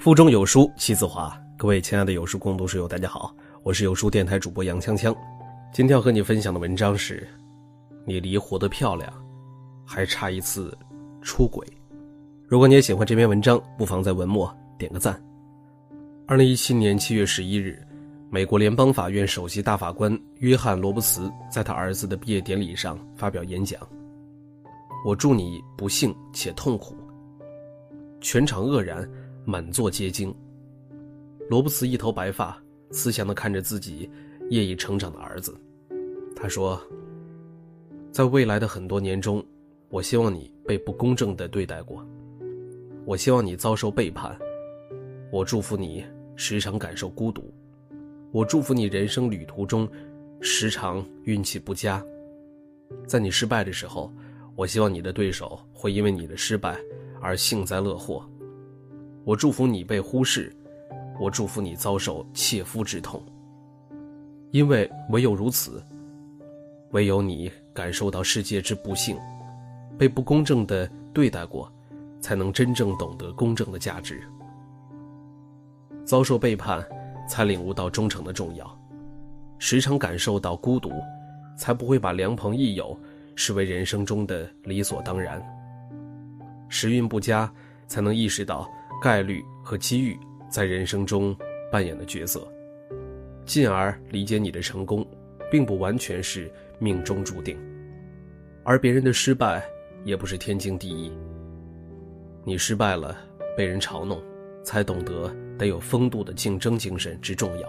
腹中有书气自华，各位亲爱的有书共读书友，大家好，我是有书电台主播杨锵锵。今天要和你分享的文章是：你离活得漂亮，还差一次出轨。如果你也喜欢这篇文章，不妨在文末点个赞。二零一七年七月十一日，美国联邦法院首席大法官约翰·罗伯茨在他儿子的毕业典礼上发表演讲。我祝你不幸且痛苦。全场愕然。满座皆惊。罗伯茨一头白发，慈祥地看着自己业已成长的儿子。他说：“在未来的很多年中，我希望你被不公正地对待过。我希望你遭受背叛。我祝福你时常感受孤独。我祝福你人生旅途中时常运气不佳。在你失败的时候，我希望你的对手会因为你的失败而幸灾乐祸。”我祝福你被忽视，我祝福你遭受切肤之痛。因为唯有如此，唯有你感受到世界之不幸，被不公正的对待过，才能真正懂得公正的价值。遭受背叛，才领悟到忠诚的重要；时常感受到孤独，才不会把良朋益友视为人生中的理所当然。时运不佳，才能意识到。概率和机遇在人生中扮演的角色，进而理解你的成功，并不完全是命中注定，而别人的失败也不是天经地义。你失败了，被人嘲弄，才懂得得有风度的竞争精神之重要；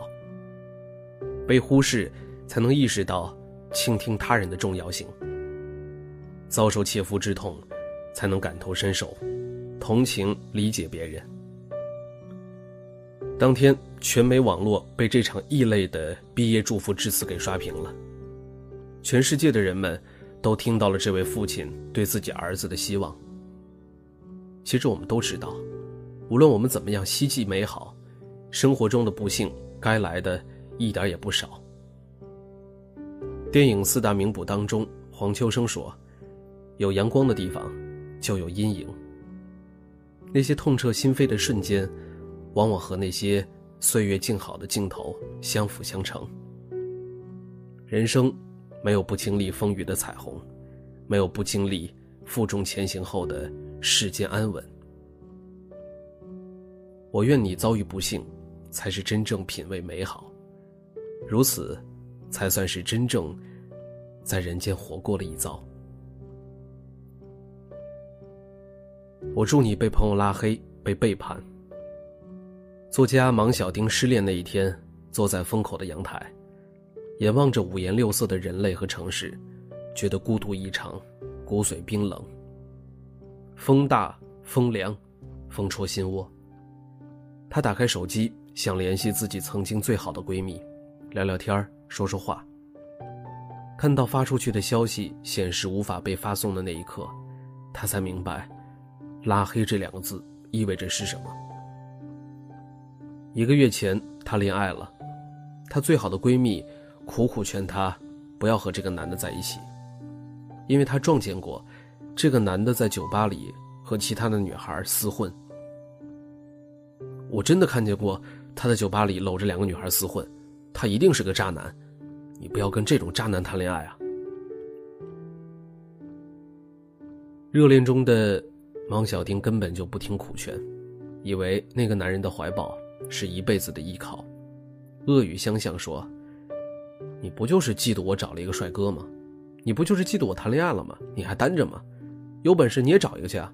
被忽视，才能意识到倾听他人的重要性；遭受切肤之痛，才能感同身受。同情理解别人。当天，全美网络被这场异类的毕业祝福致辞给刷屏了。全世界的人们都听到了这位父亲对自己儿子的希望。其实我们都知道，无论我们怎么样希冀美好，生活中的不幸该来的一点也不少。电影四大名捕当中，黄秋生说：“有阳光的地方，就有阴影。”那些痛彻心扉的瞬间，往往和那些岁月静好的镜头相辅相成。人生没有不经历风雨的彩虹，没有不经历负重前行后的世间安稳。我愿你遭遇不幸，才是真正品味美好，如此，才算是真正在人间活过了一遭。我祝你被朋友拉黑，被背叛。作家芒小丁失恋那一天，坐在风口的阳台，眼望着五颜六色的人类和城市，觉得孤独异常，骨髓冰冷。风大风凉，风戳心窝。他打开手机，想联系自己曾经最好的闺蜜，聊聊天说说话。看到发出去的消息显示无法被发送的那一刻，他才明白。拉黑这两个字意味着是什么？一个月前，她恋爱了，她最好的闺蜜苦苦劝她不要和这个男的在一起，因为她撞见过这个男的在酒吧里和其他的女孩厮混。我真的看见过他在酒吧里搂着两个女孩厮混，他一定是个渣男，你不要跟这种渣男谈恋爱啊！热恋中的。王小丁根本就不听苦劝，以为那个男人的怀抱是一辈子的依靠，恶语相向说：“你不就是嫉妒我找了一个帅哥吗？你不就是嫉妒我谈恋爱了吗？你还单着吗？有本事你也找一个去啊！”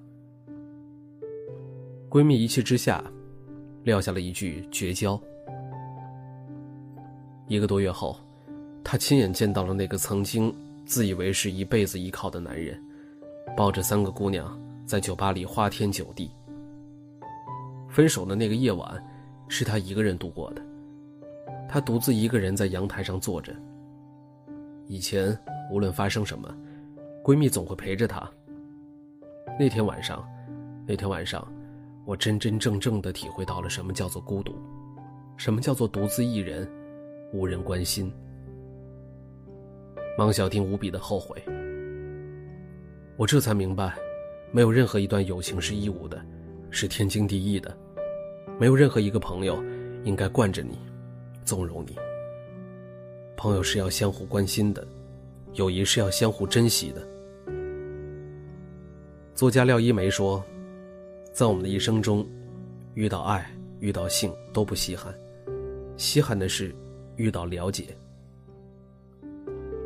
闺蜜一气之下，撂下了一句绝交。一个多月后，她亲眼见到了那个曾经自以为是一辈子依靠的男人，抱着三个姑娘。在酒吧里花天酒地。分手的那个夜晚，是她一个人度过的。她独自一个人在阳台上坐着。以前无论发生什么，闺蜜总会陪着她。那天晚上，那天晚上，我真真正正的体会到了什么叫做孤独，什么叫做独自一人，无人关心。王小丁无比的后悔。我这才明白。没有任何一段友情是义务的，是天经地义的。没有任何一个朋友应该惯着你、纵容你。朋友是要相互关心的，友谊是要相互珍惜的。作家廖一梅说：“在我们的一生中，遇到爱、遇到性都不稀罕，稀罕的是遇到了解。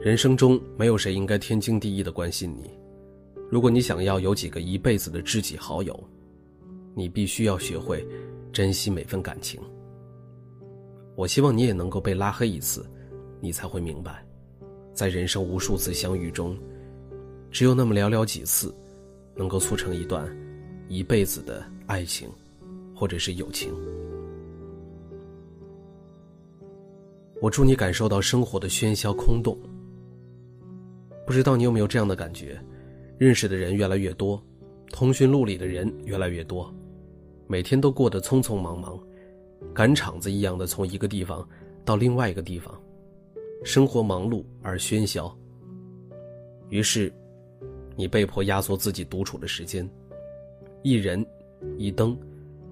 人生中没有谁应该天经地义的关心你。如果你想要有几个一辈子的知己好友，你必须要学会珍惜每份感情。我希望你也能够被拉黑一次。”你才会明白，在人生无数次相遇中，只有那么寥寥几次，能够促成一段一辈子的爱情，或者是友情。我祝你感受到生活的喧嚣空洞。不知道你有没有这样的感觉？认识的人越来越多，通讯录里的人越来越多，每天都过得匆匆忙忙，赶场子一样的从一个地方到另外一个地方。生活忙碌而喧嚣，于是，你被迫压缩自己独处的时间，一人，一灯，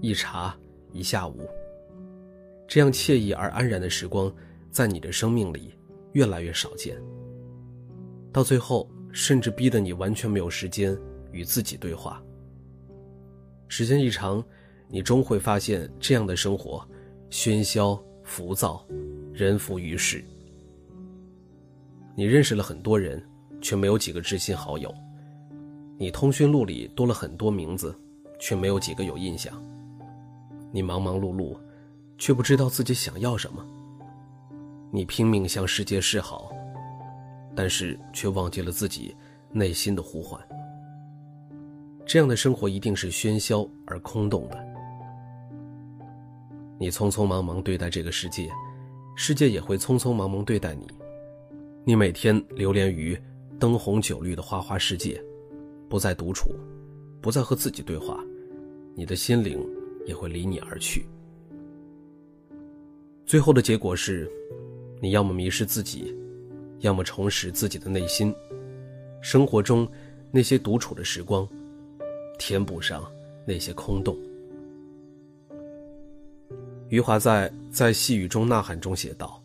一茶，一下午。这样惬意而安然的时光，在你的生命里越来越少见。到最后，甚至逼得你完全没有时间与自己对话。时间一长，你终会发现，这样的生活，喧嚣浮躁，人浮于事。你认识了很多人，却没有几个知心好友；你通讯录里多了很多名字，却没有几个有印象。你忙忙碌碌，却不知道自己想要什么。你拼命向世界示好，但是却忘记了自己内心的呼唤。这样的生活一定是喧嚣而空洞的。你匆匆忙忙对待这个世界，世界也会匆匆忙忙对待你。你每天流连于灯红酒绿的花花世界，不再独处，不再和自己对话，你的心灵也会离你而去。最后的结果是，你要么迷失自己，要么重拾自己的内心。生活中那些独处的时光，填补上那些空洞。余华在《在细雨中呐喊》中写道。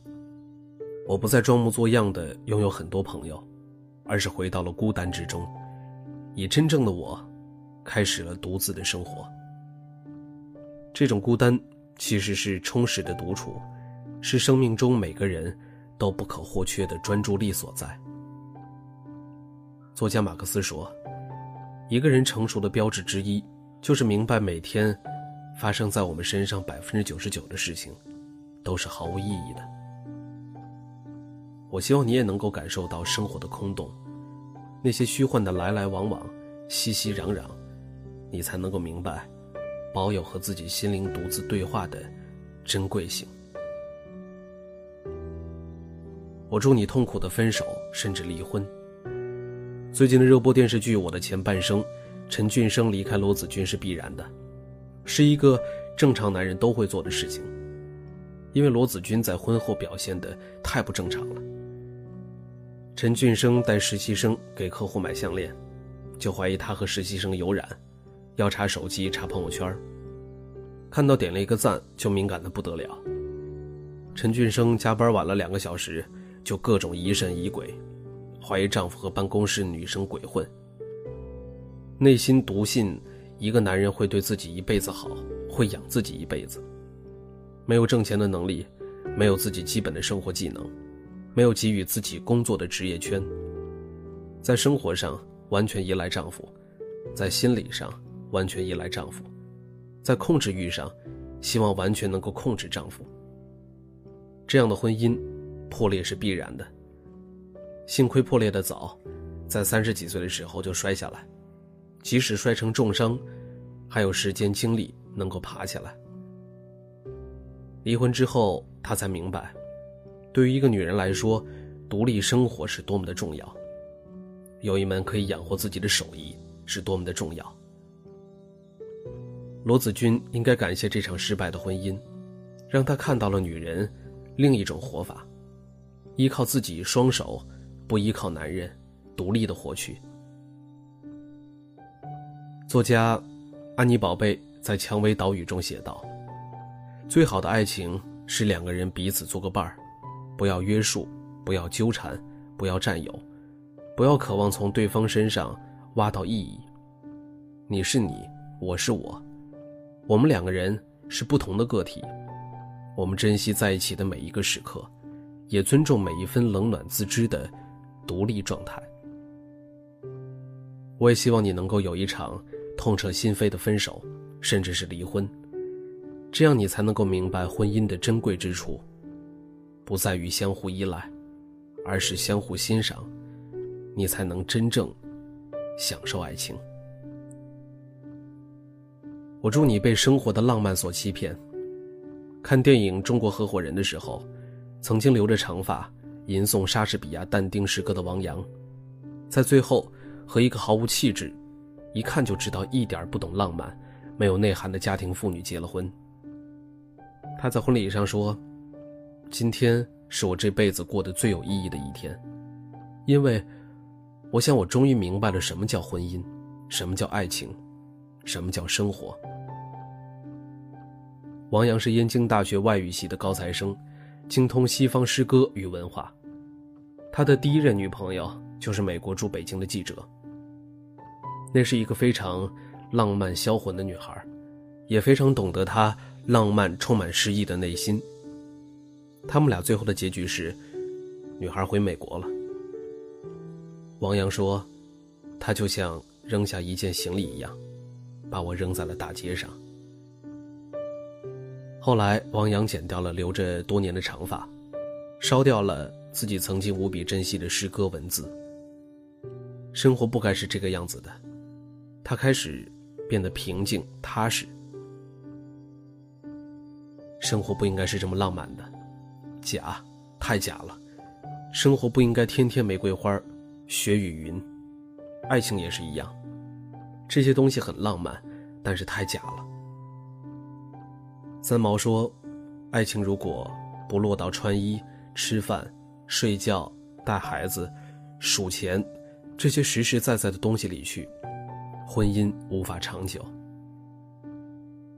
我不再装模作样的拥有很多朋友，而是回到了孤单之中，以真正的我，开始了独自的生活。这种孤单其实是充实的独处，是生命中每个人都不可或缺的专注力所在。作家马克思说：“一个人成熟的标志之一，就是明白每天发生在我们身上百分之九十九的事情，都是毫无意义的。”我希望你也能够感受到生活的空洞，那些虚幻的来来往往、熙熙攘攘，你才能够明白，保有和自己心灵独自对话的珍贵性。我祝你痛苦的分手，甚至离婚。最近的热播电视剧《我的前半生》，陈俊生离开罗子君是必然的，是一个正常男人都会做的事情，因为罗子君在婚后表现的太不正常了。陈俊生带实习生给客户买项链，就怀疑他和实习生有染，要查手机查朋友圈，看到点了一个赞就敏感的不得了。陈俊生加班晚了两个小时，就各种疑神疑鬼，怀疑丈夫和办公室女生鬼混。内心笃信一个男人会对自己一辈子好，会养自己一辈子，没有挣钱的能力，没有自己基本的生活技能。没有给予自己工作的职业圈，在生活上完全依赖丈夫，在心理上完全依赖丈夫，在控制欲上，希望完全能够控制丈夫。这样的婚姻破裂是必然的。幸亏破裂的早，在三十几岁的时候就摔下来，即使摔成重伤，还有时间精力能够爬起来。离婚之后，他才明白。对于一个女人来说，独立生活是多么的重要。有一门可以养活自己的手艺是多么的重要。罗子君应该感谢这场失败的婚姻，让他看到了女人另一种活法，依靠自己双手，不依靠男人，独立的活去。作家安妮宝贝在《蔷薇岛屿》中写道：“最好的爱情是两个人彼此做个伴儿，不要约束，不要纠缠，不要占有，不要渴望从对方身上挖到意义。你是你，我是我，我们两个人是不同的个体，我们珍惜在一起的每一个时刻，也尊重每一分冷暖自知的独立状态。我也希望你能够有一场痛彻心扉的分手，甚至是离婚。这样你才能够明白婚姻的珍贵之处，不在于相互依赖，而是相互欣赏，你才能真正享受爱情。我祝你被生活的浪漫所欺骗。看电影《中国合伙人》的时候，曾经留着长发吟诵莎士比亚但丁诗歌的王阳，在最后。和一个毫无气质、一看就知道一点不懂浪漫、没有内涵的家庭妇女结了婚。他在婚礼上说：“今天是我这辈子过得最有意义的一天，因为我想我终于明白了什么叫婚姻，什么叫爱情，什么叫生活。”王阳是燕京大学外语系的高材生，精通西方诗歌与文化。他的第一任女朋友就是美国驻北京的记者。那是一个非常浪漫销魂的女孩，也非常懂得她浪漫充满诗意的内心。他们俩最后的结局是，女孩回美国了。王阳说：“他就像扔下一件行李一样，把我扔在了大街上。”后来，王阳剪掉了留着多年的长发，烧掉了自己曾经无比珍惜的诗歌文字。生活不该是这个样子的。他开始变得平静踏实。生活不应该是这么浪漫的，假，太假了。生活不应该天天玫瑰花、雪与云，爱情也是一样。这些东西很浪漫，但是太假了。三毛说：“爱情如果不落到穿衣、吃饭、睡觉、带孩子、数钱这些实实在在的东西里去。”婚姻无法长久。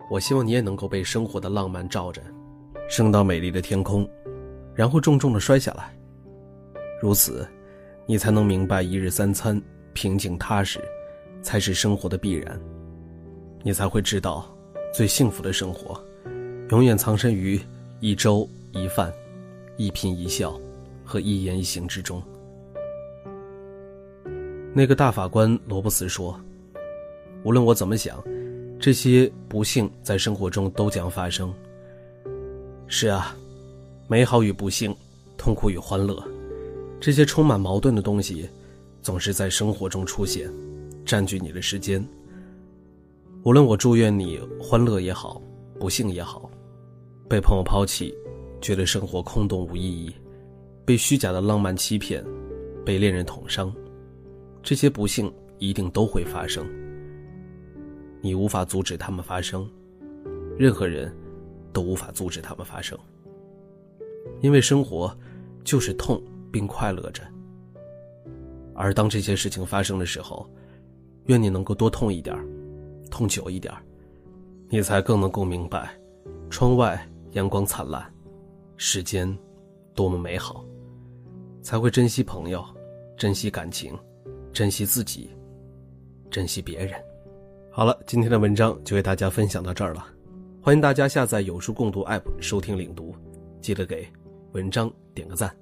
我希望你也能够被生活的浪漫罩着，升到美丽的天空，然后重重的摔下来。如此，你才能明白一日三餐平静踏实，才是生活的必然。你才会知道，最幸福的生活，永远藏身于一粥一饭、一颦一笑和一言一行之中。那个大法官罗伯斯说。无论我怎么想，这些不幸在生活中都将发生。是啊，美好与不幸，痛苦与欢乐，这些充满矛盾的东西，总是在生活中出现，占据你的时间。无论我祝愿你欢乐也好，不幸也好，被朋友抛弃，觉得生活空洞无意义，被虚假的浪漫欺骗，被恋人捅伤，这些不幸一定都会发生。你无法阻止他们发生，任何人都无法阻止他们发生。因为生活就是痛并快乐着。而当这些事情发生的时候，愿你能够多痛一点，痛久一点，你才更能够明白，窗外阳光灿烂，世间多么美好，才会珍惜朋友，珍惜感情，珍惜自己，珍惜别人。好了，今天的文章就为大家分享到这儿了。欢迎大家下载有书共读 APP 收听领读，记得给文章点个赞。